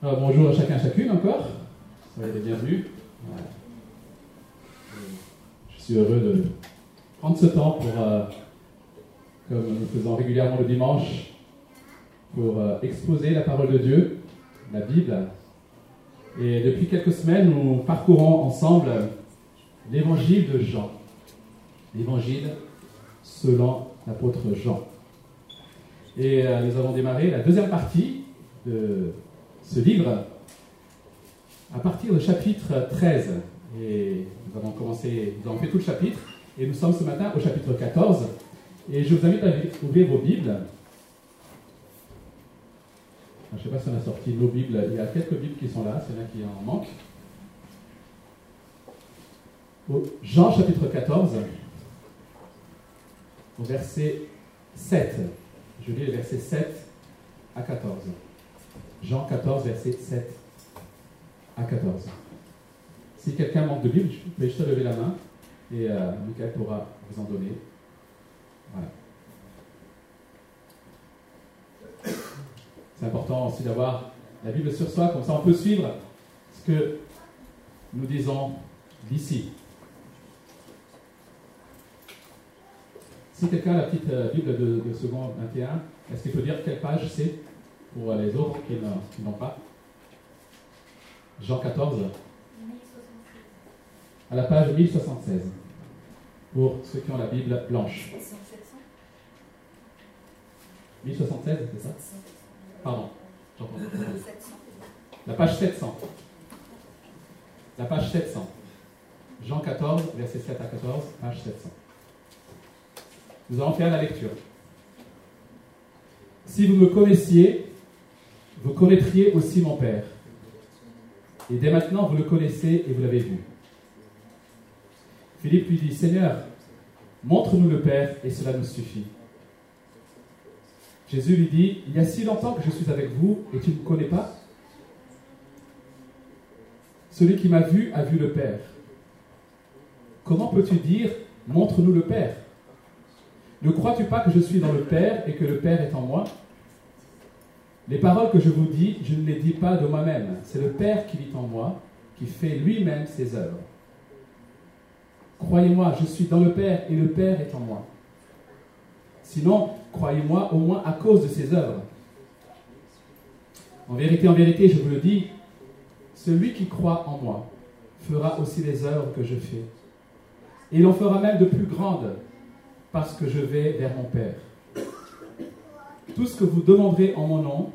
Alors, bonjour à chacun chacune encore. Soyez les bienvenus. Je suis heureux de prendre ce temps pour, euh, comme nous faisons régulièrement le dimanche, pour euh, exposer la parole de Dieu, la Bible. Et depuis quelques semaines, nous parcourons ensemble l'évangile de Jean. L'évangile selon l'apôtre Jean. Et euh, nous avons démarré la deuxième partie de ce livre à partir du chapitre 13. Et nous avons commencé, nous avons fait tout le chapitre, et nous sommes ce matin au chapitre 14. Et je vous invite à ouvrir vos Bibles. Je ne sais pas si on a sorti nos Bibles. Il y a quelques Bibles qui sont là, c'est là qui en manque. Au Jean chapitre 14, au verset 7. Je lis les versets 7 à 14. Jean 14, verset 7 à 14. Si quelqu'un manque de Bible, je vais juste lever la main et euh, Michael pourra vous en donner. Voilà. C'est important aussi d'avoir la Bible sur soi, comme ça on peut suivre ce que nous disons d'ici. Si quelqu'un a la petite euh, Bible de, de second 21, est-ce qu'il peut dire quelle page c'est? Pour les autres qui n'ont pas Jean 14, à la page 1076, pour ceux qui ont la Bible blanche. 1076, c'est ça? Pardon, La page 700. La page 700. Jean 14, verset 7 à 14, page 700. Nous allons faire la lecture. Si vous me connaissiez, vous connaîtriez aussi mon Père. Et dès maintenant, vous le connaissez et vous l'avez vu. Philippe lui dit, Seigneur, montre-nous le Père et cela nous suffit. Jésus lui dit, il y a si longtemps que je suis avec vous et tu ne me connais pas? Celui qui m'a vu a vu le Père. Comment peux-tu dire, montre-nous le Père? Ne crois-tu pas que je suis dans le Père et que le Père est en moi? Les paroles que je vous dis, je ne les dis pas de moi-même. C'est le Père qui vit en moi, qui fait lui-même ses œuvres. Croyez-moi, je suis dans le Père et le Père est en moi. Sinon, croyez-moi au moins à cause de ses œuvres. En vérité, en vérité, je vous le dis, celui qui croit en moi fera aussi les œuvres que je fais. Et il en fera même de plus grandes, parce que je vais vers mon Père. Tout ce que vous demanderez en mon nom,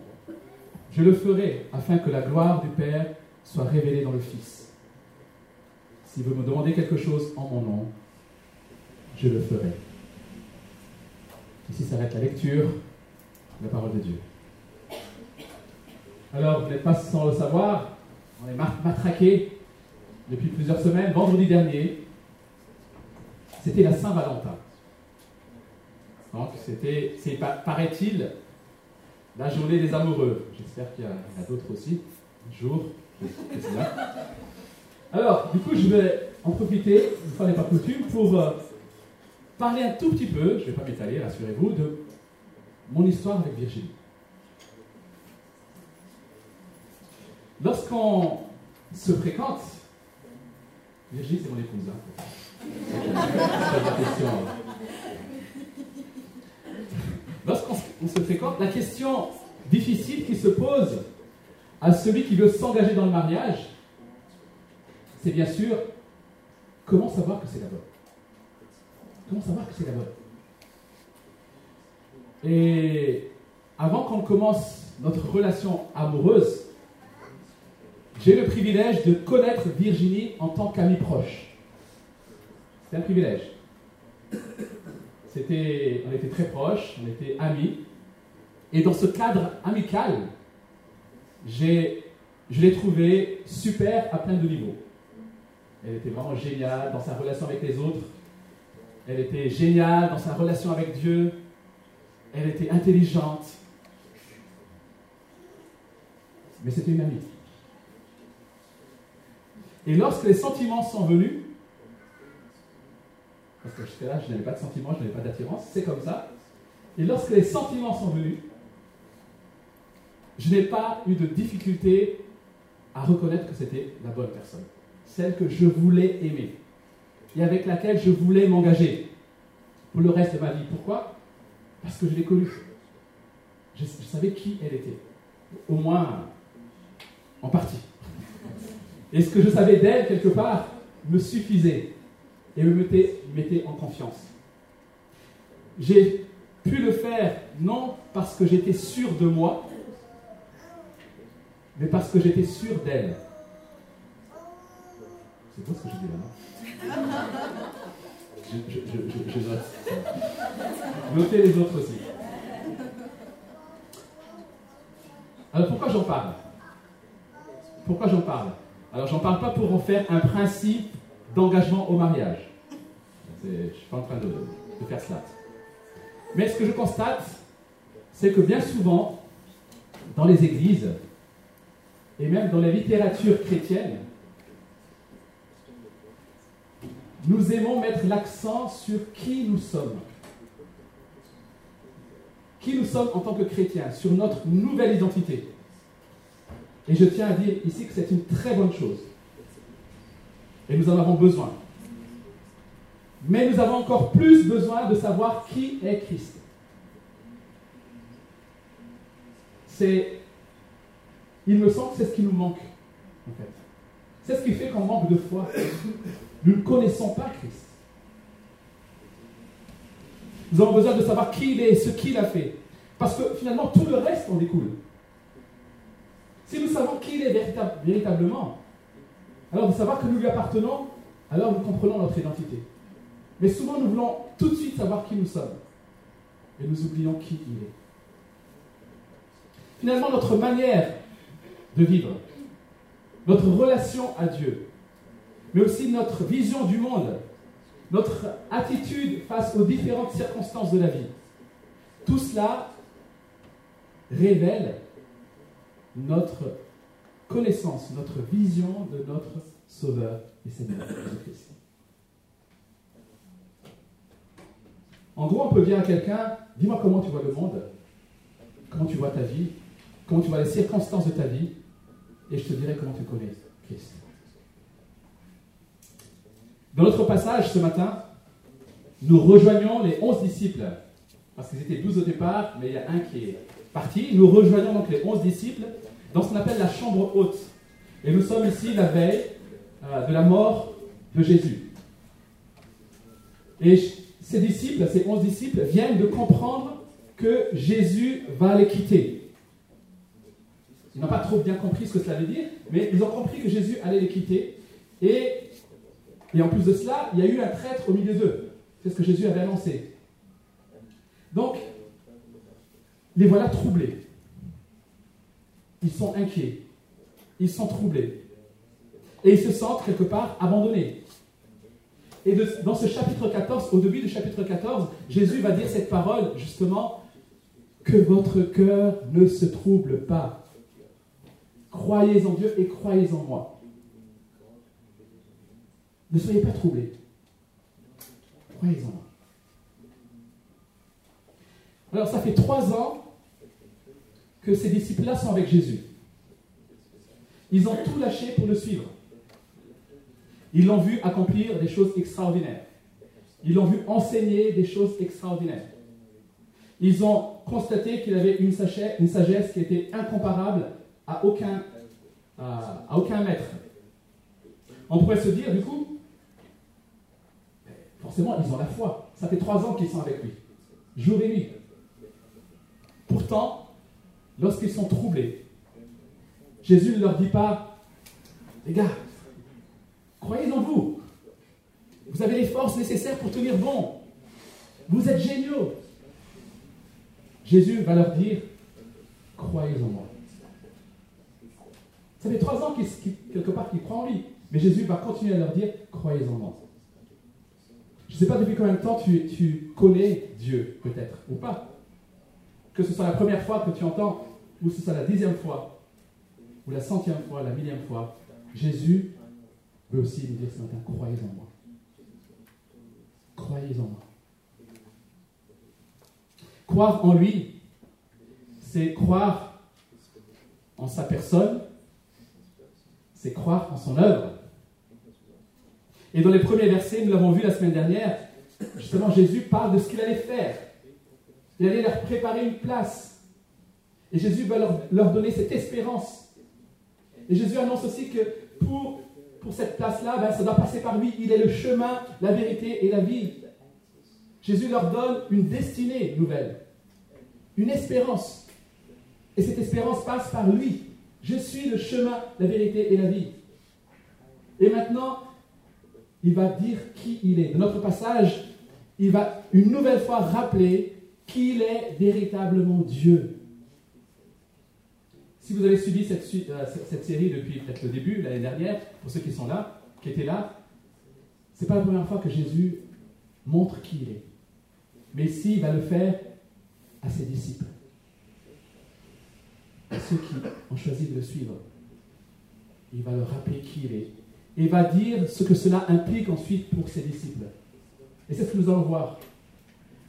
je le ferai afin que la gloire du Père soit révélée dans le Fils. Si vous me demandez quelque chose en mon nom, je le ferai. Ici s'arrête la lecture de la parole de Dieu. Alors, vous n'êtes pas sans le savoir, on est matraqué depuis plusieurs semaines. Vendredi dernier, c'était la Saint-Valentin. Donc, c'était, paraît-il, la journée des amoureux. J'espère qu'il y, a, d'autres aussi. Jour, c'est là. Alors, du coup, je vais en profiter, une fois n'est pas coutume, pour euh, parler un tout petit peu, je ne vais pas m'étaler, rassurez-vous, de mon histoire avec Virginie. Lorsqu'on se fréquente, Virginie, c'est mon épouse. Lorsqu'on la question difficile qui se pose à celui qui veut s'engager dans le mariage, c'est bien sûr comment savoir que c'est la bonne? Comment savoir que c'est la bonne? Et avant qu'on commence notre relation amoureuse, j'ai le privilège de connaître Virginie en tant qu'amie proche. C'est un privilège. C'était, on était très proches, on était amis. Et dans ce cadre amical, je l'ai trouvée super à plein de niveaux. Elle était vraiment géniale dans sa relation avec les autres. Elle était géniale dans sa relation avec Dieu. Elle était intelligente. Mais c'était une amie. Et lorsque les sentiments sont venus, parce que jusqu'à là, je n'avais pas de sentiments, je n'avais pas d'attirance, c'est comme ça. Et lorsque les sentiments sont venus, je n'ai pas eu de difficulté à reconnaître que c'était la bonne personne, celle que je voulais aimer et avec laquelle je voulais m'engager pour le reste de ma vie. Pourquoi? Parce que je l'ai connue. Je, savais qui elle était, au moins en partie. Et ce que je savais d'elle, quelque part, me suffisait et me mettait, mettait en confiance. J'ai pu le faire non parce que j'étais sûr de moi, mais parce que j'étais sûr d'elle. C'est beau ce que je dis là, je, je, note. Notez les autres aussi. Alors pourquoi j'en parle? Pourquoi j'en parle? Alors j'en parle pas pour en faire un principe d'engagement au mariage. Je ne suis pas en train de, de faire cela. Mais ce que je constate, c'est que bien souvent, dans les églises, et même dans la littérature chrétienne, nous aimons mettre l'accent sur qui nous sommes. Qui nous sommes en tant que chrétiens, sur notre nouvelle identité. Et je tiens à dire ici que c'est une très bonne chose. Et nous en avons besoin. Mais nous avons encore plus besoin de savoir qui est Christ. C'est, il me semble que c'est ce qui nous manque, en fait. C'est ce qui fait qu'on manque de foi. Nous ne connaissons pas Christ. Nous avons besoin de savoir qui il est, ce qu'il a fait. Parce que finalement, tout le reste en découle. Si nous savons qui il est véritablement, alors de savoir que nous lui appartenons, alors nous comprenons notre identité. Mais souvent, nous voulons tout de suite savoir qui nous sommes. Et nous oublions qui il est. Finalement, notre manière de vivre, notre relation à Dieu, mais aussi notre vision du monde, notre attitude face aux différentes circonstances de la vie. Tout cela révèle notre connaissance, notre vision de notre Sauveur et Seigneur Jésus-Christ. En gros, on peut dire à quelqu'un, dis-moi comment tu vois le monde, comment tu vois ta vie, comment tu vois les circonstances de ta vie, et je te dirai comment tu connais Christ. Dans notre passage ce matin, nous rejoignons les onze disciples, parce qu'ils étaient douze au départ, mais il y a un qui est parti. Nous rejoignons donc les onze disciples dans ce qu'on appelle la chambre haute. Et nous sommes ici la veille euh, de la mort de Jésus. Et ces disciples, ces onze disciples, viennent de comprendre que Jésus va les quitter. Ils n'ont pas trop bien compris ce que cela veut dire, mais ils ont compris que Jésus allait les quitter. Et et en plus de cela, il y a eu un traître au milieu d'eux. C'est ce que Jésus avait annoncé. Donc, les voilà troublés. Ils sont inquiets. Ils sont troublés. Et ils se sentent quelque part abandonnés. Et dans ce chapitre 14, au début du chapitre 14, Jésus va dire cette parole, justement, que votre cœur ne se trouble pas. Croyez en Dieu et croyez en moi. Ne soyez pas troublés. Croyez-en. Alors, ça fait trois ans que ces disciples-là sont avec Jésus. Ils ont tout lâché pour le suivre. Ils l'ont vu accomplir des choses extraordinaires. Ils l'ont vu enseigner des choses extraordinaires. Ils ont constaté qu'il avait une sagesse qui était incomparable à aucun, à aucun maître. On pourrait se dire, du coup, forcément, ils ont la foi. Ça fait trois ans qu'ils sont avec lui, jour et nuit. Pourtant, lorsqu'ils sont troublés, Jésus ne leur dit pas, les gars, croyez en vous. Vous avez les forces nécessaires pour tenir bon. Vous êtes géniaux. Jésus va leur dire, croyez en moi. Ça fait trois ans qu'ils, croient en lui. Mais Jésus va continuer à leur dire, croyez en moi. Je ne sais pas depuis combien de temps tu, connais Dieu, peut-être, ou pas. Que ce soit la première fois que tu entends, ou ce soit la dixième fois, ou la centième fois, la millième fois, Jésus veut aussi nous dire ce matin, croyez en moi. Croyez en moi. Croire en lui, c'est croire en sa personne, c'est croire en son œuvre. Et dans les premiers versets, nous l'avons vu la semaine dernière, justement Jésus parle de ce qu'il allait faire. Il allait leur préparer une place. Et Jésus va leur, donner cette espérance. Et Jésus annonce aussi que pour, cette place-là, ben, ça doit passer par lui. Il est le chemin, la vérité et la vie. Jésus leur donne une destinée nouvelle, une espérance. Et cette espérance passe par lui. Je suis le chemin, la vérité et la vie. Et maintenant, il va dire qui il est. Dans notre passage, il va une nouvelle fois rappeler qu'il est véritablement Dieu. Si vous avez suivi cette, euh, cette série depuis peut-être le début, l'année dernière, pour ceux qui sont là, qui étaient là, ce n'est pas la première fois que Jésus montre qui il est. Mais ici, il va le faire à ses disciples, à ceux qui ont choisi de le suivre. Il va leur rappeler qui il est. Et il va dire ce que cela implique ensuite pour ses disciples. Et c'est ce que nous allons voir.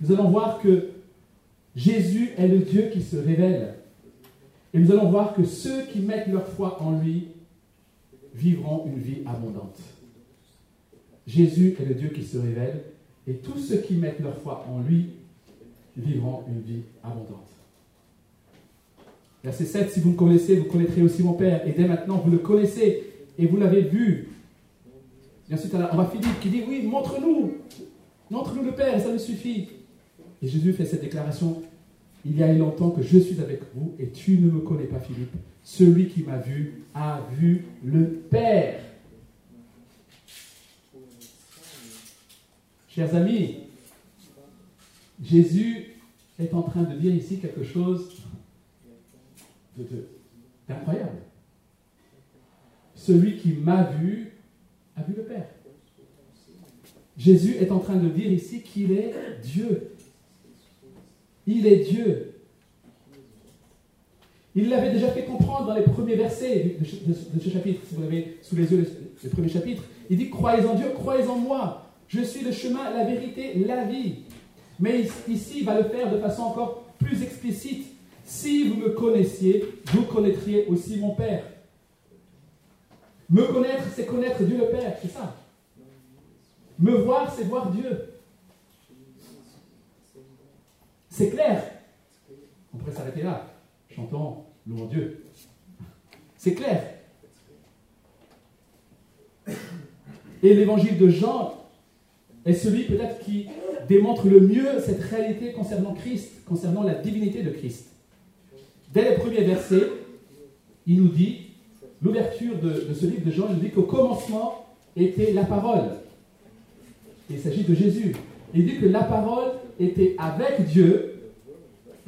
Nous allons voir que Jésus est le Dieu qui se révèle. Et nous allons voir que ceux qui mettent leur foi en lui vivront une vie abondante. Jésus est le Dieu qui se révèle et tous ceux qui mettent leur foi en lui vivront une vie abondante. Verset 7, si vous me connaissez, vous connaîtrez aussi mon Père. Et dès maintenant, vous le connaissez et vous l'avez vu. Et ensuite, on va Philippe qui dit, oui, montre-nous, montre-nous le Père, ça nous suffit. Et Jésus fait cette déclaration, il y a longtemps que je suis avec vous et tu ne me connais pas, Philippe. Celui qui m'a vu a vu le Père. Chers amis, Jésus est en train de dire ici quelque chose d'incroyable. Celui qui m'a vu a vu le Père. Jésus est en train de dire ici qu'il est Dieu. Il est Dieu. Il l'avait déjà fait comprendre dans les premiers versets de, ce chapitre, si vous avez sous les yeux les premiers chapitres. Il dit, croyez en Dieu, croyez en moi. Je suis le chemin, la vérité, la vie. Mais ici, il va le faire de façon encore plus explicite. Si vous me connaissiez, vous connaîtriez aussi mon Père. Me connaître, c'est connaître Dieu le Père, c'est ça. Me voir, c'est voir Dieu. C'est clair. On pourrait s'arrêter là. Chantons, louons Dieu. C'est clair. Et l'évangile de Jean est celui peut-être qui démontre le mieux cette réalité concernant Christ, concernant la divinité de Christ. Dès les premiers versets, il nous dit, l'ouverture de, ce livre de Jean, il nous dit qu'au commencement était la parole. Il s'agit de Jésus. Il dit que la parole était avec Dieu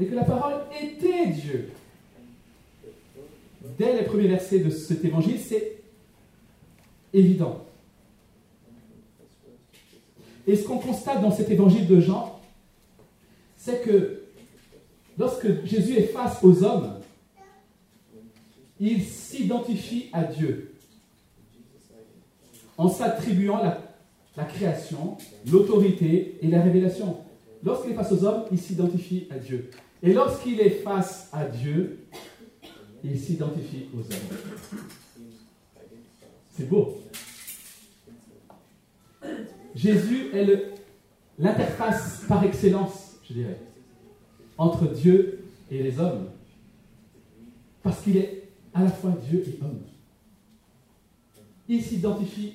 et que la parole était Dieu. Dès les premiers versets de cet évangile, c'est évident. Et ce qu'on constate dans cet évangile de Jean, c'est que lorsque Jésus est face aux hommes, il s'identifie à Dieu en s'attribuant la, création, l'autorité et la révélation. Lorsqu'il est face aux hommes, il s'identifie à Dieu. Et lorsqu'il est face à Dieu, il s'identifie aux hommes. C'est beau. Jésus est l'interface par excellence, je dirais, entre Dieu et les hommes. Parce qu'il est à la fois Dieu et homme. Il s'identifie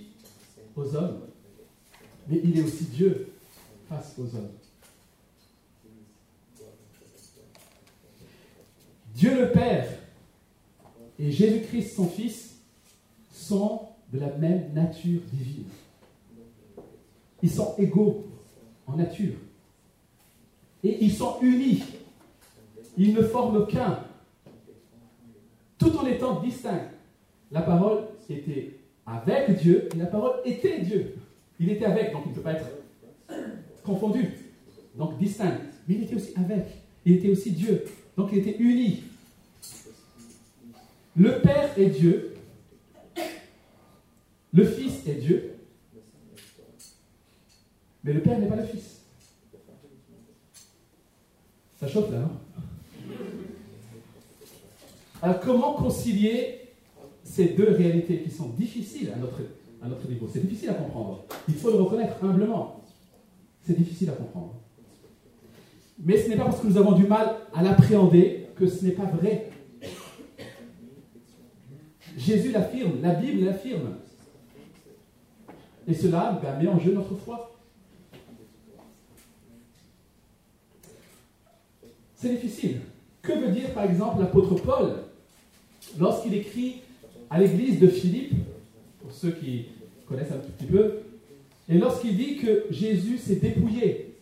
aux hommes, mais il est aussi Dieu face aux hommes. Dieu le Père et Jésus-Christ son Fils sont de la même nature divine. Ils sont égaux en nature. Et ils sont unis. Ils ne forment qu'un. Tout en étant distincts. La parole était avec Dieu et la parole était Dieu. Il était avec, donc il ne peut pas être confondu. Donc distinct. Mais il était aussi avec. Il était aussi Dieu. Donc il était uni. Le Père est Dieu. Le Fils est Dieu. Mais le Père n'est pas le Fils. Ça choque là, non Alors comment concilier ces deux réalités qui sont difficiles à notre, à notre niveau? C'est difficile à comprendre. Il faut le reconnaître humblement. C'est difficile à comprendre. Mais ce n'est pas parce que nous avons du mal à l'appréhender que ce n'est pas vrai. Jésus l'affirme, la Bible l'affirme. Et cela ben, met en jeu notre foi. C'est difficile. Que veut dire par exemple l'apôtre Paul lorsqu'il écrit à l'église de Philippe, pour ceux qui connaissent un tout petit peu, et lorsqu'il dit que Jésus s'est dépouillé,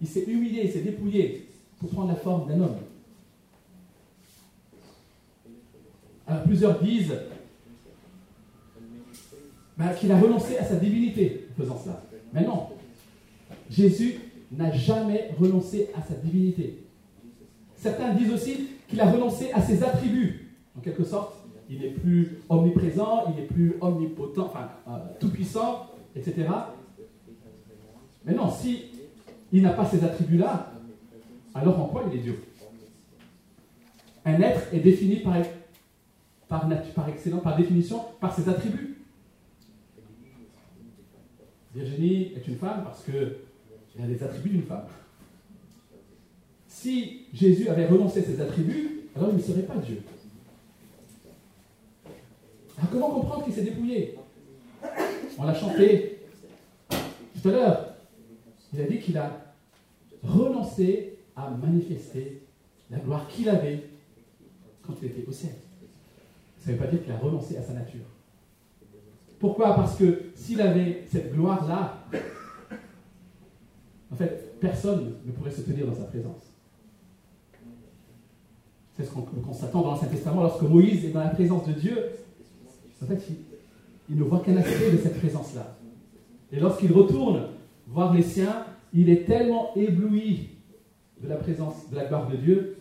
il s'est humilié, il s'est dépouillé pour prendre la forme d'un homme. Alors plusieurs disent ben, qu'il a renoncé à sa divinité en faisant cela. Mais non, Jésus n'a jamais renoncé à sa divinité. Certains disent aussi qu'il a renoncé à ses attributs. En quelque sorte, il n'est plus omniprésent, il n'est plus omnipotent, enfin, euh, tout-puissant, etc. Mais non, si il n'a pas ces attributs-là, alors en quoi il est Dieu? Un être est défini par, par, par, excellent, par définition par ses attributs. Virginie est une femme parce qu'elle a des attributs d'une femme. Si Jésus avait renoncé à ses attributs, alors il ne serait pas Dieu. Alors comment comprendre qu'il s'est dépouillé On l'a chanté tout à l'heure. Il a dit qu'il a renoncé à manifester la gloire qu'il avait quand il était au ciel. Ça ne veut pas dire qu'il a renoncé à sa nature. Pourquoi? Parce que s'il avait cette gloire-là, en fait, personne ne pourrait se tenir dans sa présence. C'est ce qu'on constate dans l'Ancien Testament lorsque Moïse est dans la présence de Dieu. En fait, il, ne voit qu'un aspect de cette présence-là. Et lorsqu'il retourne voir les siens, il est tellement ébloui de la présence, de la gloire de Dieu,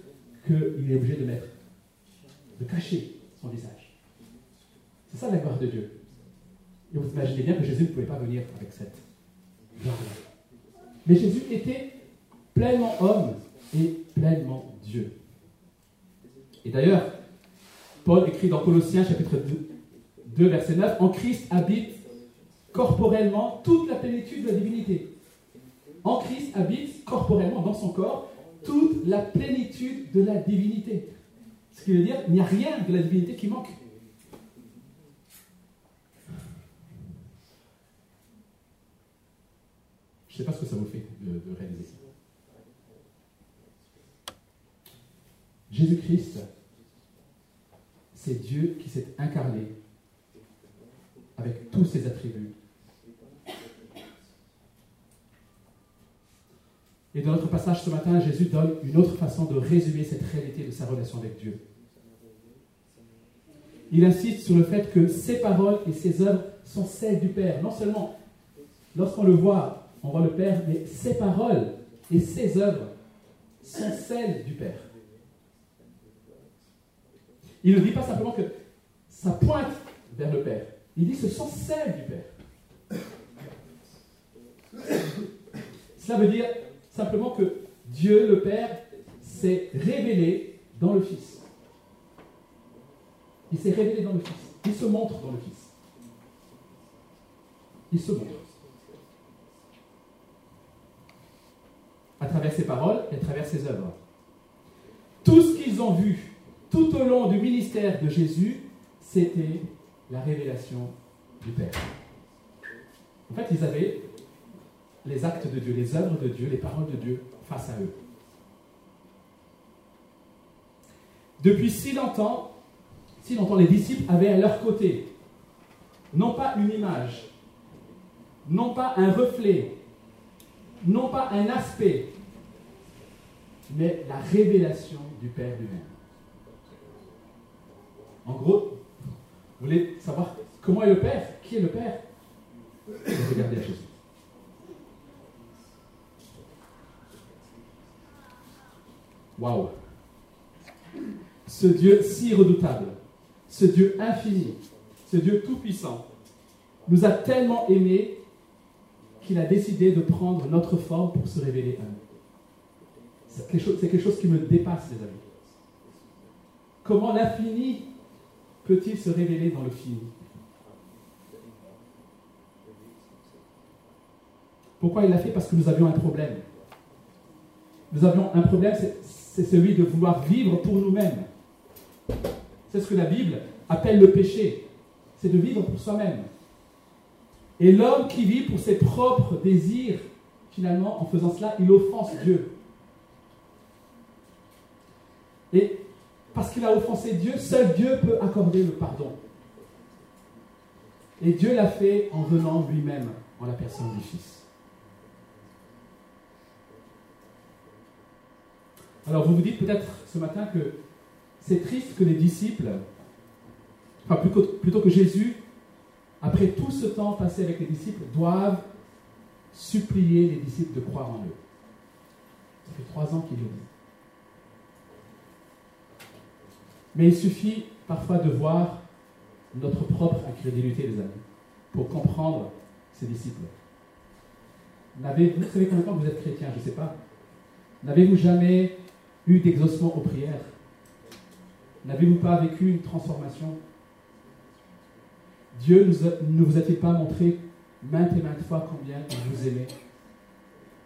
qu'il est obligé de mettre, de cacher son visage. C'est ça la gloire de Dieu. Et vous imaginez bien que Jésus ne pouvait pas venir avec cette gloire-là. Mais Jésus était pleinement homme et pleinement Dieu. Et d'ailleurs, Paul écrit dans Colossiens chapitre 2, verset 9, En Christ habite corporellement toute la plénitude de la divinité. En Christ habite corporellement dans son corps toute la plénitude de la divinité. Ce qui veut dire qu'il n'y a rien de la divinité qui manque. Je ne sais pas ce que ça vous fait de, de réaliser ça. Jésus-Christ, c'est Dieu qui s'est incarné avec tous ses attributs. Et dans notre passage ce matin, Jésus donne une autre façon de résumer cette réalité de sa relation avec Dieu. Il insiste sur le fait que ses paroles et ses œuvres sont celles du Père. Non seulement lorsqu'on le voit, on voit le Père, mais ses paroles et ses œuvres sont celles du Père. Il ne dit pas simplement que ça pointe vers le Père. Il dit ce sont celles du Père. Cela veut dire simplement que Dieu, le Père, s'est révélé dans le Fils. Il s'est révélé dans le Fils. Il se montre dans le Fils. Il se montre. À travers ses paroles et à travers ses œuvres. Tout ce qu'ils ont vu tout au long du ministère de Jésus, c'était la révélation du Père. En fait, ils avaient les actes de Dieu, les œuvres de Dieu, les paroles de Dieu face à eux. Depuis si longtemps, si longtemps, les disciples avaient à leur côté non pas une image, non pas un reflet, non pas un aspect, mais la révélation du Père lui-même. En gros, vous voulez savoir comment est le Père? Qui est le Père? Regardez Jésus. Waouh Ce Dieu si redoutable, ce Dieu infini, ce Dieu tout-puissant, nous a tellement aimés qu'il a décidé de prendre notre forme pour se révéler à nous. C'est chose, quelque chose qui me dépasse, les amis. comment l'infini peut-il se révéler dans le fini Pourquoi il l'a fait? Parce que nous avions un problème. Nous avions un problème, c'est celui de vouloir vivre pour nous-mêmes. C'est ce que la Bible appelle le péché. C'est de vivre pour soi-même. Et l'homme qui vit pour ses propres désirs, finalement, en faisant cela, il offense Dieu. Et parce qu'il a offensé Dieu, seul Dieu peut accorder le pardon. Et Dieu l'a fait en venant lui-même en la personne du Fils. Alors vous vous dites peut-être ce matin que c'est triste que les disciples, enfin plutôt, que Jésus, après tout ce temps passé avec les disciples, doivent supplier les disciples de croire en eux. Ça fait trois ans qu'il le dit. Mais il suffit parfois de voir notre propre incrédulité, les amis, pour comprendre ces disciples. Vous savez combien de temps vous êtes chrétien, je ne sais pas. N'avez-vous jamais eu d'exaucement aux prières? N'avez-vous pas vécu une transformation? Dieu ne vous a-t-il pas montré maintes et maintes fois combien il vous aimait?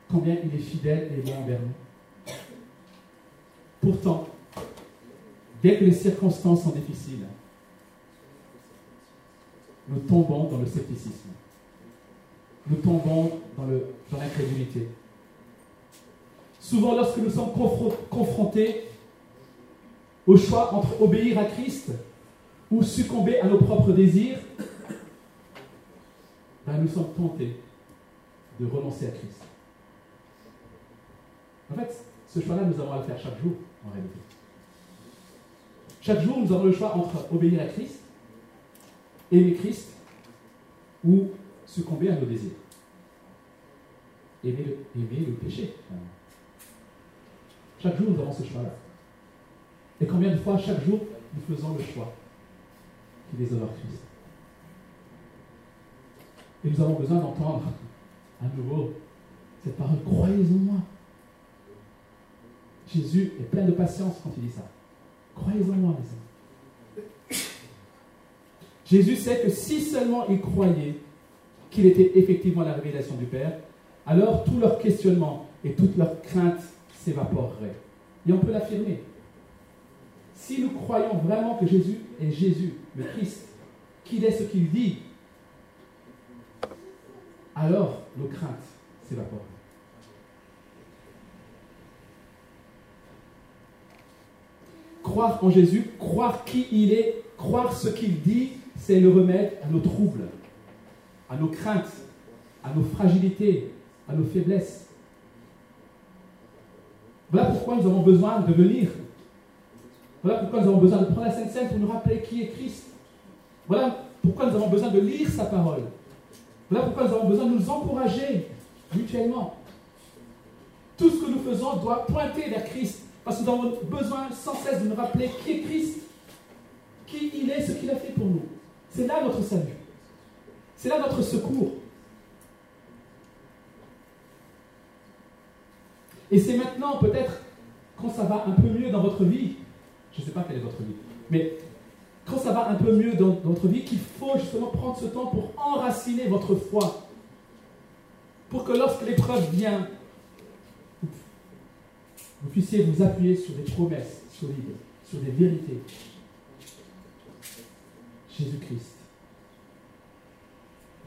Combien il est fidèle et bon envers nous? Pourtant, dès que les circonstances sont difficiles, nous tombons dans le scepticisme. Nous tombons dans l'incrédulité. Souvent, lorsque nous sommes confrontés au choix entre obéir à Christ ou succomber à nos propres désirs, ben, nous sommes tentés de renoncer à Christ. En fait, ce choix-là, nous avons à le faire chaque jour, en réalité. Chaque jour, nous avons le choix entre obéir à Christ, aimer Christ, ou succomber à nos désirs. Aimer le, aimer le péché. Chaque jour, nous avons ce choix-là. Et combien de fois, chaque jour, nous faisons le choix qui déshonore Christ? Et nous avons besoin d'entendre à nouveau cette parole croyez en moi. Jésus est plein de patience quand il dit ça. Croyez en moi, mes amis. Jésus sait que si seulement ils croyaient qu'il était effectivement la révélation du Père, alors tout leur questionnement et toute leur crainte s'évaporerait. Et on peut l'affirmer. Si nous croyons vraiment que Jésus est Jésus, le Christ, qu'il est ce qu'il dit, alors nos craintes s'évaporent. Croire en Jésus, croire qui il est, croire ce qu'il dit, c'est le remède à nos troubles, à nos craintes, à nos fragilités, à nos faiblesses. Voilà pourquoi nous avons besoin de venir. Voilà pourquoi nous avons besoin de prendre la Sainte Seine pour nous rappeler qui est Christ. Voilà pourquoi nous avons besoin de lire sa parole. Voilà pourquoi nous avons besoin de nous encourager mutuellement. Tout ce que nous faisons doit pointer vers Christ. Parce que nous avons besoin sans cesse de nous rappeler qui est Christ, qui il est, ce qu'il a fait pour nous. C'est là notre salut. C'est là notre secours. Et c'est maintenant, peut-être, quand ça va un peu mieux dans votre vie, je ne sais pas quelle est votre vie, mais quand ça va un peu mieux dans, votre vie, qu'il faut justement prendre ce temps pour enraciner votre foi. Pour que lorsque l'épreuve vient, vous puissiez vous appuyer sur des promesses solides, sur des vérités. Jésus-Christ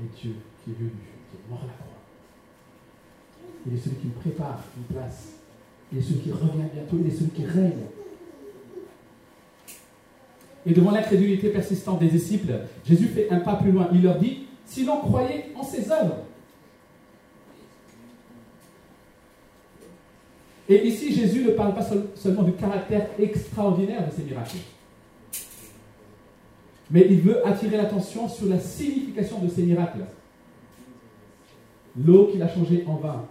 est Dieu qui est venu, qui est mort à la croix il est celui qui prépare une place. Il est celui qui revient bientôt. Il est celui qui règne. Et devant l'incrédulité persistante des disciples, Jésus fait un pas plus loin. Il leur dit, si l'on croyait en ses œuvres. Et ici, Jésus ne parle pas seulement du caractère extraordinaire de ces miracles, mais il veut attirer l'attention sur la signification de ces miracles. L'eau qu'il a changée en vin,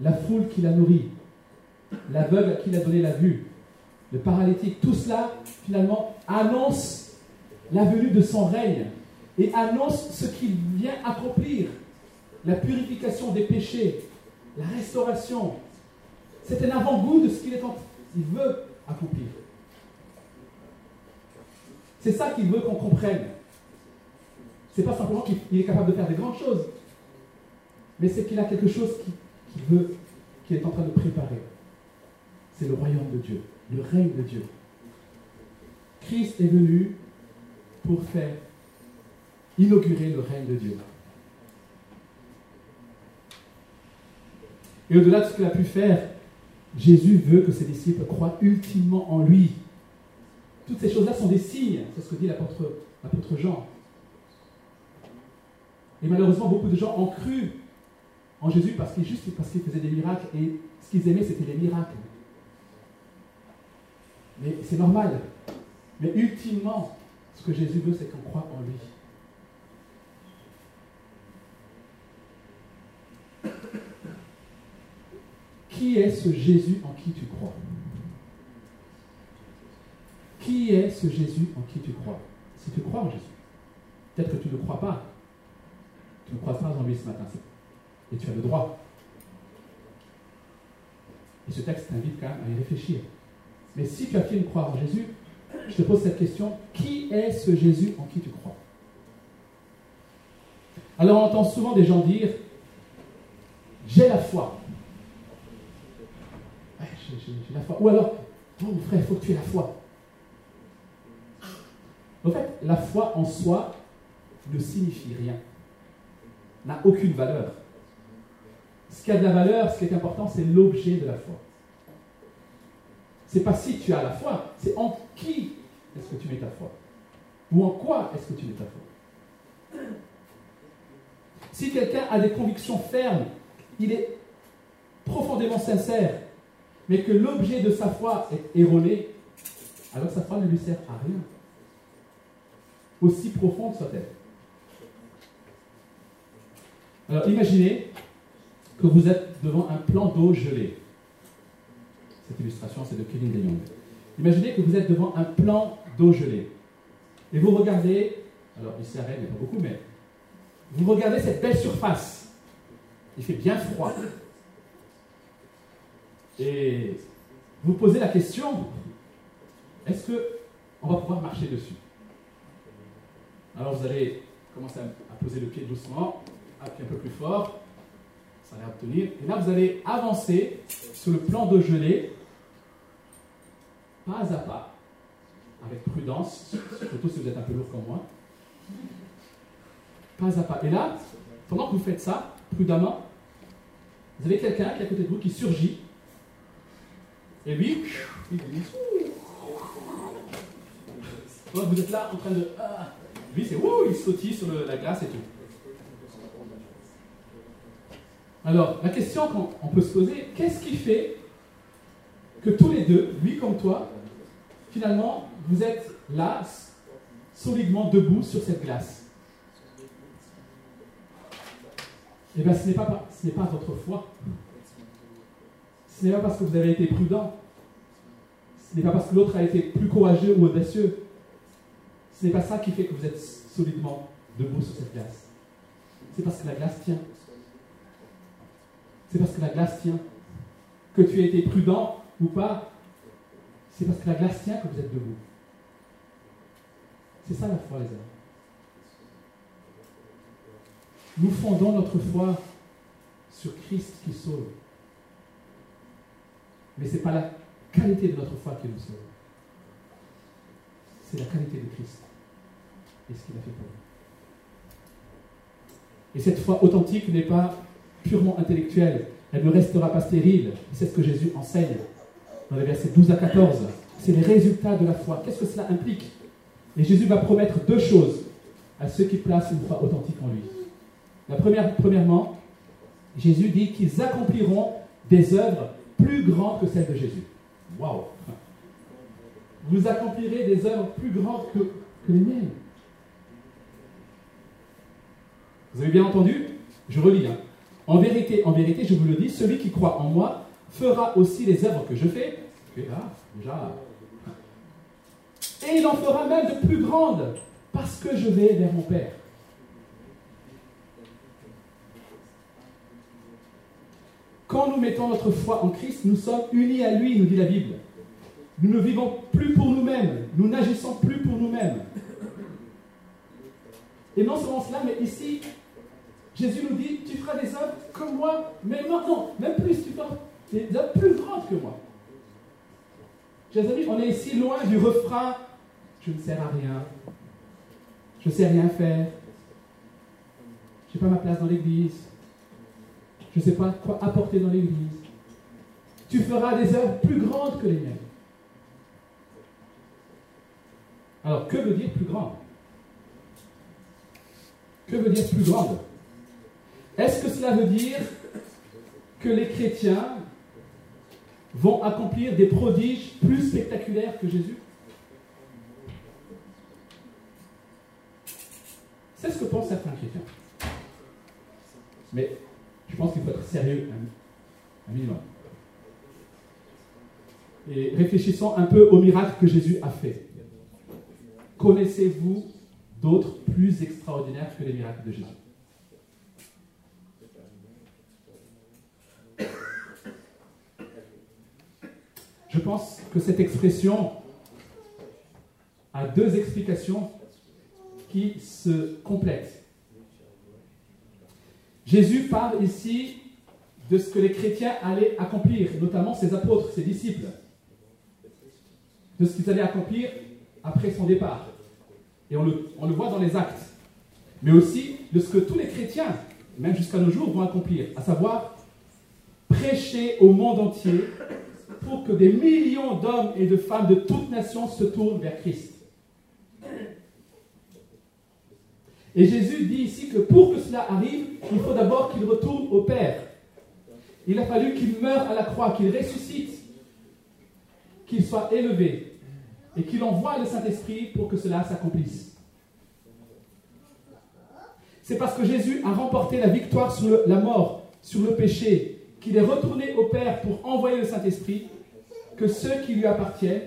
la foule qui l'a nourri, l'aveugle qui l'a donné la vue, le paralytique, tout cela finalement annonce la venue de son règne et annonce ce qu'il vient accomplir, la purification des péchés, la restauration. C'est un avant-goût de ce qu'il veut accomplir. C'est ça qu'il veut qu'on comprenne. C'est pas simplement qu'il est capable de faire des grandes choses, mais c'est qu'il a quelque chose qu'il veut, qu'il est en train de préparer. C'est le royaume de Dieu, le règne de Dieu. Christ est venu pour faire inaugurer le règne de Dieu. Et au-delà de ce qu'il a pu faire, Jésus veut que ses disciples croient ultimement en lui. Toutes ces choses-là sont des signes, c'est ce que dit l'apôtre Jean. Et malheureusement, beaucoup de gens ont cru en Jésus parce qu'il juste parce qu'il faisait des miracles et ce qu'ils aimaient, c'était les miracles. Mais c'est normal. Mais ultimement, ce que Jésus veut, c'est qu'on croit en lui. Qui est ce Jésus en qui tu crois? Qui est ce Jésus en qui tu crois? Si tu crois en Jésus, peut-être que tu ne crois pas. Tu ne crois pas en lui ce matin. Et tu as le droit. Et ce texte t'invite quand même à y réfléchir. Mais si tu affirmes croire en Jésus, je te pose cette question. Qui est ce Jésus en qui tu crois? Alors on entend souvent des gens dire, j'ai la foi Ou alors, oh mon frère, il faut que tu aies la foi. En fait, la foi en soi ne signifie rien, n'a aucune valeur. Ce qui a de la valeur, ce qui est important, c'est l'objet de la foi. C'est pas si tu as la foi, c'est en qui est-ce que tu mets ta foi? Ou en quoi est-ce que tu mets ta foi? Si quelqu'un a des convictions fermes, il est profondément sincère, mais que l'objet de sa foi est erroné, alors sa foi ne lui sert à rien. Aussi profonde soit-elle. Alors imaginez que vous êtes devant un plan d'eau gelé. Cette illustration, c'est de Kevin De Imaginez que vous êtes devant un plan d'eau gelée. Et vous regardez, alors il s'arrête, il n'y a pas beaucoup, mais vous regardez cette belle surface. Il fait bien froid. Et vous posez la question, est-ce qu'on va pouvoir marcher dessus? Alors vous allez commencer à poser le pied doucement, appuyer un peu plus fort, ça va obtenir. Et là, vous allez avancer sur le plan de gelée, pas à pas, avec prudence, surtout si vous êtes un peu lourd comme moi. Pas à pas. Et là, pendant que vous faites ça, prudemment, vous avez quelqu'un qui est à côté de vous qui surgit et lui, vous êtes là en train de. Ah. Lui, c'est ouh, il sautille sur la glace et tout. Alors, la question qu'on peut se poser, qu'est-ce qui fait que tous les deux, lui comme toi, finalement, vous êtes là, solidement debout sur cette glace? Eh bien, ce n'est pas votre foi. Ce n'est pas parce que vous avez été prudent. Ce n'est pas parce que l'autre a été plus courageux ou audacieux. Ce n'est pas ça qui fait que vous êtes solidement debout sur cette glace. C'est parce que la glace tient. C'est parce que la glace tient. Que tu as été prudent ou pas, c'est parce que la glace tient que vous êtes debout. C'est ça la foi, les amis. Nous fondons notre foi sur Christ qui sauve. Mais ce n'est pas la qualité de notre foi qui nous sauve. C'est la qualité de Christ et ce qu'il a fait pour nous. Et cette foi authentique n'est pas purement intellectuelle. Elle ne restera pas stérile. C'est ce que Jésus enseigne dans les versets 12 à 14. C'est les résultats de la foi. Qu'est-ce que cela implique? Et Jésus va promettre deux choses à ceux qui placent une foi authentique en lui. La première, premièrement, Jésus dit qu'ils accompliront des œuvres plus grandes que celles de Jésus. Waouh Vous accomplirez des œuvres plus grandes que, les miennes. Vous avez bien entendu? Je relis. Hein. En vérité, en vérité, je vous le dis, celui qui croit en moi fera aussi les œuvres que je fais. là, déjà. Et il en fera même de plus grandes, parce que je vais vers mon Père. Quand nous mettons notre foi en Christ, nous sommes unis à lui, nous dit la Bible. Nous ne vivons plus pour nous-mêmes, nous n'agissons plus pour nous-mêmes. Et non seulement cela, mais ici, Jésus nous dit, tu feras des œuvres comme moi, mais maintenant, même plus, tu feras des œuvres plus grandes que moi. Chers amis, on est ici loin du refrain, je ne sers à rien, je ne sais rien faire, je n'ai pas ma place dans l'église, je ne sais pas quoi apporter dans l'église. Tu feras des œuvres plus grandes que les miennes. Alors, que veut dire plus grande? Que veut dire plus grande? Est-ce que cela veut dire que les chrétiens vont accomplir des prodiges plus spectaculaires que Jésus? C'est ce que pensent certains chrétiens. Mais je pense qu'il faut être sérieux un, minimum. Et réfléchissons un peu au miracle que Jésus a fait. Connaissez-vous d'autres plus extraordinaires que les miracles de Jésus? Je pense que cette expression a deux explications qui se complètent. Jésus parle ici de ce que les chrétiens allaient accomplir, notamment ses apôtres, ses disciples, de ce qu'ils allaient accomplir après son départ. Et on le, voit dans les actes. Mais aussi de ce que tous les chrétiens, même jusqu'à nos jours, vont accomplir, à savoir prêcher au monde entier pour que des millions d'hommes et de femmes de toutes nations se tournent vers Christ. Et Jésus dit ici que pour que cela arrive, il faut d'abord qu'il retourne au Père. Il a fallu qu'il meure à la croix, qu'il ressuscite, qu'il soit élevé et qu'il envoie le Saint-Esprit pour que cela s'accomplisse. C'est parce que Jésus a remporté la victoire sur la mort, sur le péché, qu'il est retourné au Père pour envoyer le Saint-Esprit, que ceux qui lui appartiennent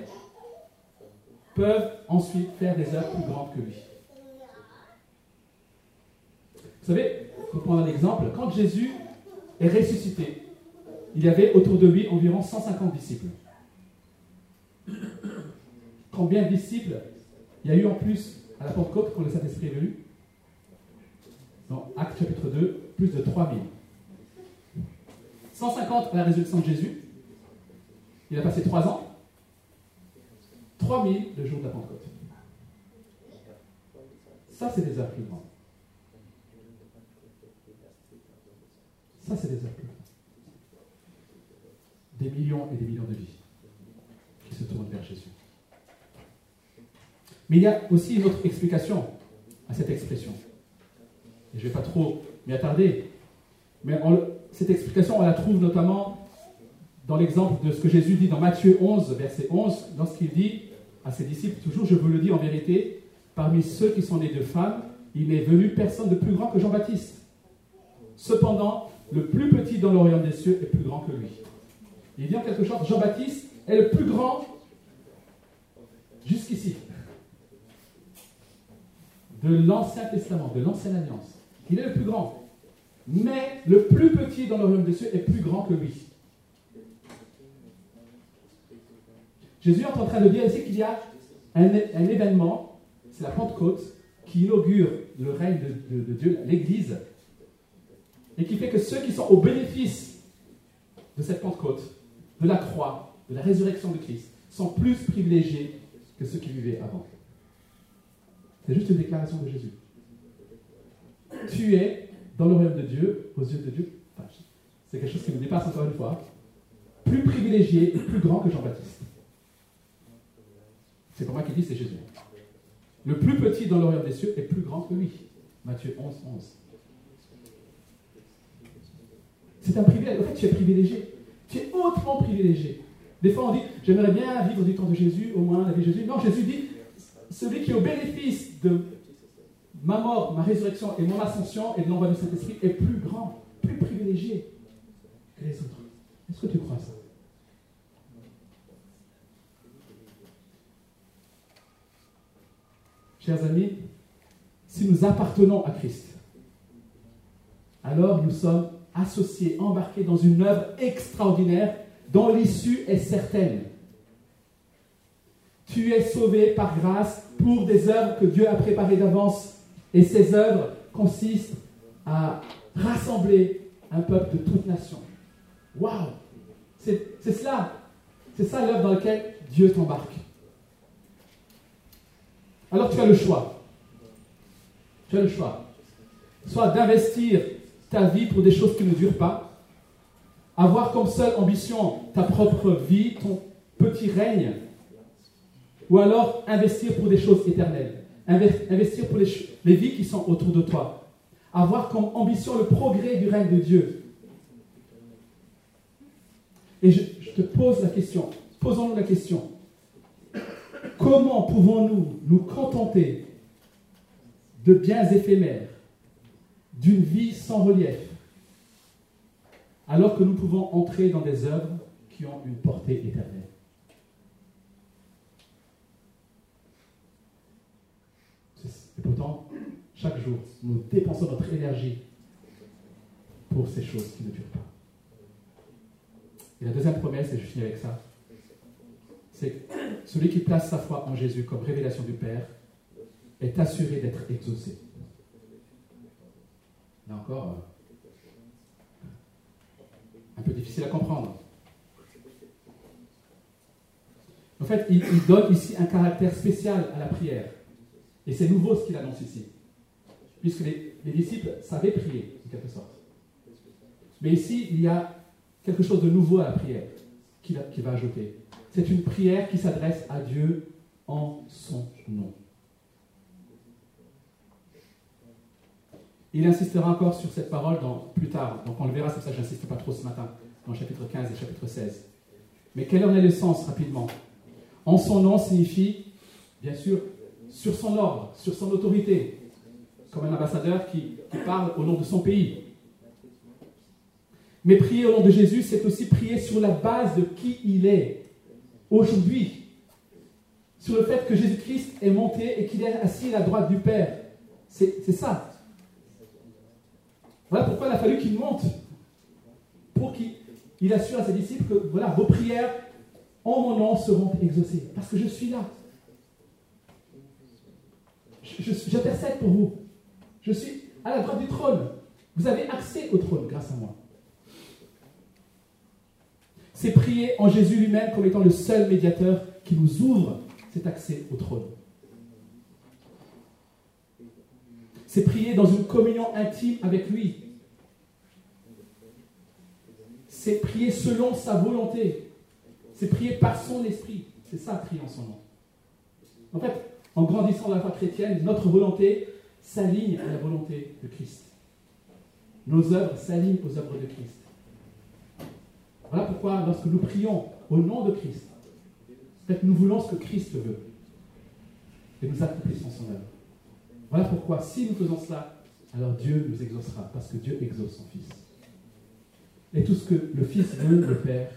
peuvent ensuite faire des œuvres plus grandes que lui. Vous savez, pour prendre un exemple, quand Jésus est ressuscité, il y avait autour de lui environ 150 disciples. Combien de disciples il y a eu en plus à la Pentecôte quand le Saint-Esprit est venu Dans Acte chapitre 2, plus de 3000. 150 à la résurrection de Jésus. Il a passé 3 ans. 3000 le jour de la Pentecôte. Ça, c'est des œuvres plus grandes. C'est des grandes. Des millions et des millions de vies qui se tournent vers Jésus. Mais il y a aussi une autre explication à cette expression. Je ne vais pas trop m'y attarder. Mais cette explication, on la trouve notamment dans l'exemple de ce que Jésus dit dans Matthieu 11, verset 11, lorsqu'il dit à ses disciples, toujours je vous le dis en vérité, parmi ceux qui sont nés de femmes, il n'est venu personne de plus grand que Jean-Baptiste. Cependant, le plus petit dans l'Orient des cieux est plus grand que lui. Il dit en quelque sorte, Jean-Baptiste est le plus grand jusqu'ici de l'Ancien Testament, de l'Ancienne Alliance. Il est le plus grand. Mais le plus petit dans le des cieux est plus grand que lui. Jésus est en train de dire ici qu'il y a un, événement, c'est la Pentecôte, qui inaugure le règne de Dieu, l'Église, et qui fait que ceux qui sont au bénéfice de cette Pentecôte, de la croix, de la résurrection de Christ, sont plus privilégiés que ceux qui vivaient avant. C'est juste une déclaration de Jésus. Tu es dans le royaume de Dieu, aux yeux de Dieu. c'est quelque chose qui me dépasse encore une fois. Plus privilégié et plus grand que Jean-Baptiste. C'est pas moi qui dis, c'est Jésus. Le plus petit dans le royaume des cieux est plus grand que lui. Matthieu 11, 11. C'est un privilège. En fait, tu es privilégié. Tu es hautement privilégié. Des fois, on dit, j'aimerais bien vivre du temps de Jésus, au moins la vie de Jésus. Non, Jésus dit, celui qui est au bénéfice de ma mort, ma résurrection et mon ascension et de l'envoi du Saint-Esprit est plus grand, plus privilégié que les autres. Est-ce que tu crois ça? Chers amis, si nous appartenons à Christ, alors nous sommes associés, embarqués dans une œuvre extraordinaire dont l'issue est certaine. Tu es sauvé par grâce pour des œuvres que Dieu a préparées d'avance Et ses œuvres consistent à rassembler un peuple de toute nation. Waouh C'est cela. C'est ça l'œuvre dans laquelle Dieu t'embarque. Alors tu as le choix. Tu as le choix. Soit d'investir ta vie pour des choses qui ne durent pas, avoir comme seule ambition ta propre vie, ton petit règne, ou alors investir pour des choses éternelles, investir pour les, les vies qui sont autour de toi, avoir comme ambition le progrès du règne de Dieu. Et je, te pose la question, posons-nous la question, comment pouvons-nous nous contenter de biens éphémères, d'une vie sans relief, alors que nous pouvons entrer dans des œuvres qui ont une portée éternelle Et pourtant, chaque jour, nous dépensons notre énergie pour ces choses qui ne durent pas. Et la deuxième promesse, et je finis avec ça, c'est celui qui place sa foi en Jésus comme révélation du Père est assuré d'être exaucé. Là encore, euh, un peu difficile à comprendre. En fait, il, donne ici un caractère spécial à la prière. Et c'est nouveau ce qu'il annonce ici. Puisque les, les, disciples savaient prier, en quelque sorte. Mais ici, il y a quelque chose de nouveau à la prière qu'il va ajouter. C'est une prière qui s'adresse à Dieu en son nom. Il insistera encore sur cette parole plus tard, donc on le verra, c'est ça que je n'insiste pas trop ce matin, dans chapitre 15 et chapitre 16. Mais quel en est le sens rapidement? En son nom signifie, bien sûr, sur son ordre, sur son autorité, comme un ambassadeur qui parle au nom de son pays. Mais prier au nom de Jésus, c'est aussi prier sur la base de qui il est aujourd'hui. Sur le fait que Jésus-Christ est monté et qu'il est assis à la droite du Père. C'est ça. Voilà pourquoi il a fallu qu'il monte. Pour qu'il assure à ses disciples que voilà, vos prières en mon nom seront exaucées. Parce que je suis là. J'intercède pour vous. Je suis à la droite du trône. Vous avez accès au trône grâce à moi c'est prier en Jésus lui-même comme étant le seul médiateur qui nous ouvre cet accès au trône. C'est prier dans une communion intime avec lui. C'est prier selon sa volonté. C'est prier par son esprit. C'est ça, prier en son nom. En fait, en grandissant dans la foi chrétienne, notre volonté s'aligne à la volonté de Christ. Nos œuvres s'alignent aux œuvres de Christ. Voilà pourquoi, lorsque nous prions au nom de Christ, nous voulons ce que Christ veut. Et nous accomplissons son œuvre. Voilà pourquoi, si nous faisons cela, alors Dieu nous exaucera, parce que Dieu exauce son Fils. Et tout ce que le Fils veut, le Père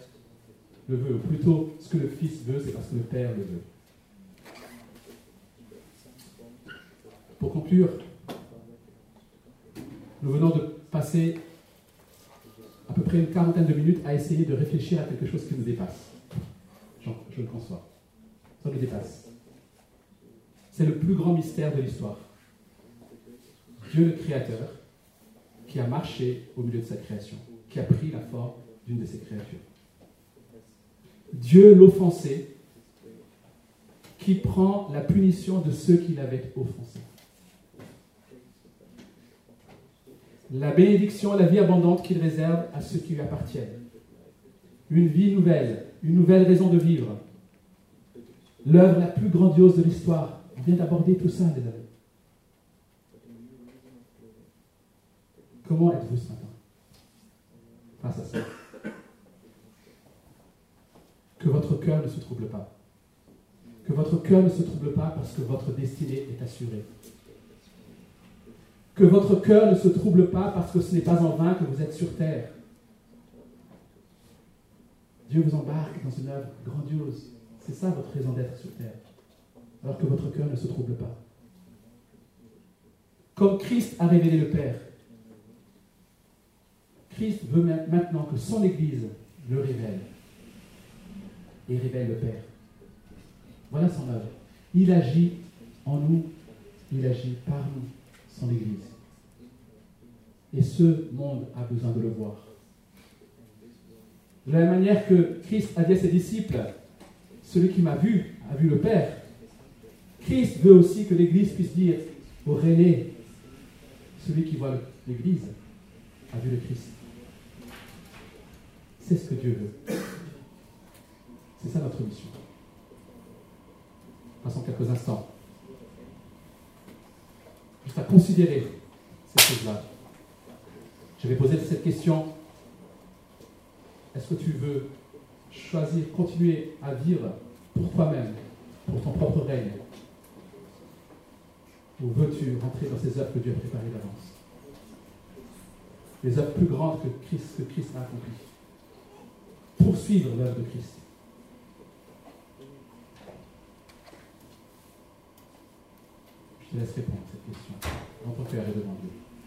le veut. Ou plutôt, ce que le Fils veut, c'est parce que le Père le veut. Pour conclure, nous venons de passer à peu près une quarantaine de minutes à essayer de réfléchir à quelque chose qui nous dépasse. Je, le conçois. Ça nous dépasse. C'est le plus grand mystère de l'histoire. Dieu le Créateur qui a marché au milieu de sa création, qui a pris la forme d'une de ses créatures. Dieu l'offensé qui prend la punition de ceux qui l'avaient offensé. la bénédiction, la vie abondante qu'il réserve à ceux qui lui appartiennent. Une vie nouvelle, une nouvelle raison de vivre. L'œuvre la plus grandiose de l'histoire. On vient d'aborder tout ça, les amis. Comment êtes-vous ce matin ça Que votre cœur ne se trouble pas. Que votre cœur ne se trouble pas parce que votre destinée est assurée que votre cœur ne se trouble pas parce que ce n'est pas en vain que vous êtes sur terre. Dieu vous embarque dans une œuvre grandiose. C'est ça votre raison d'être sur terre. Alors que votre cœur ne se trouble pas. Comme Christ a révélé le Père, Christ veut maintenant que son Église le révèle et révèle le Père. Voilà son œuvre. Il agit en nous, il agit par nous son Église. Et ce monde a besoin de le voir. De la même manière que Christ a dit à ses disciples, celui qui m'a vu a vu le Père. Christ veut aussi que l'Église puisse dire au René, celui qui voit l'Église a vu le Christ. C'est ce que Dieu veut. C'est ça notre mission. Passons quelques instants. Juste à considérer ces choses-là. Je vais poser cette question. Est-ce que tu veux choisir, continuer à vivre pour toi-même, pour ton propre règne? Ou veux-tu rentrer dans ces œuvres que Dieu a préparées d'avance? Les œuvres plus grandes que Christ, a accomplies. Poursuivre l'œuvre de Christ. Je te laisse répondre à cette question. Ton cœur et devant Dieu.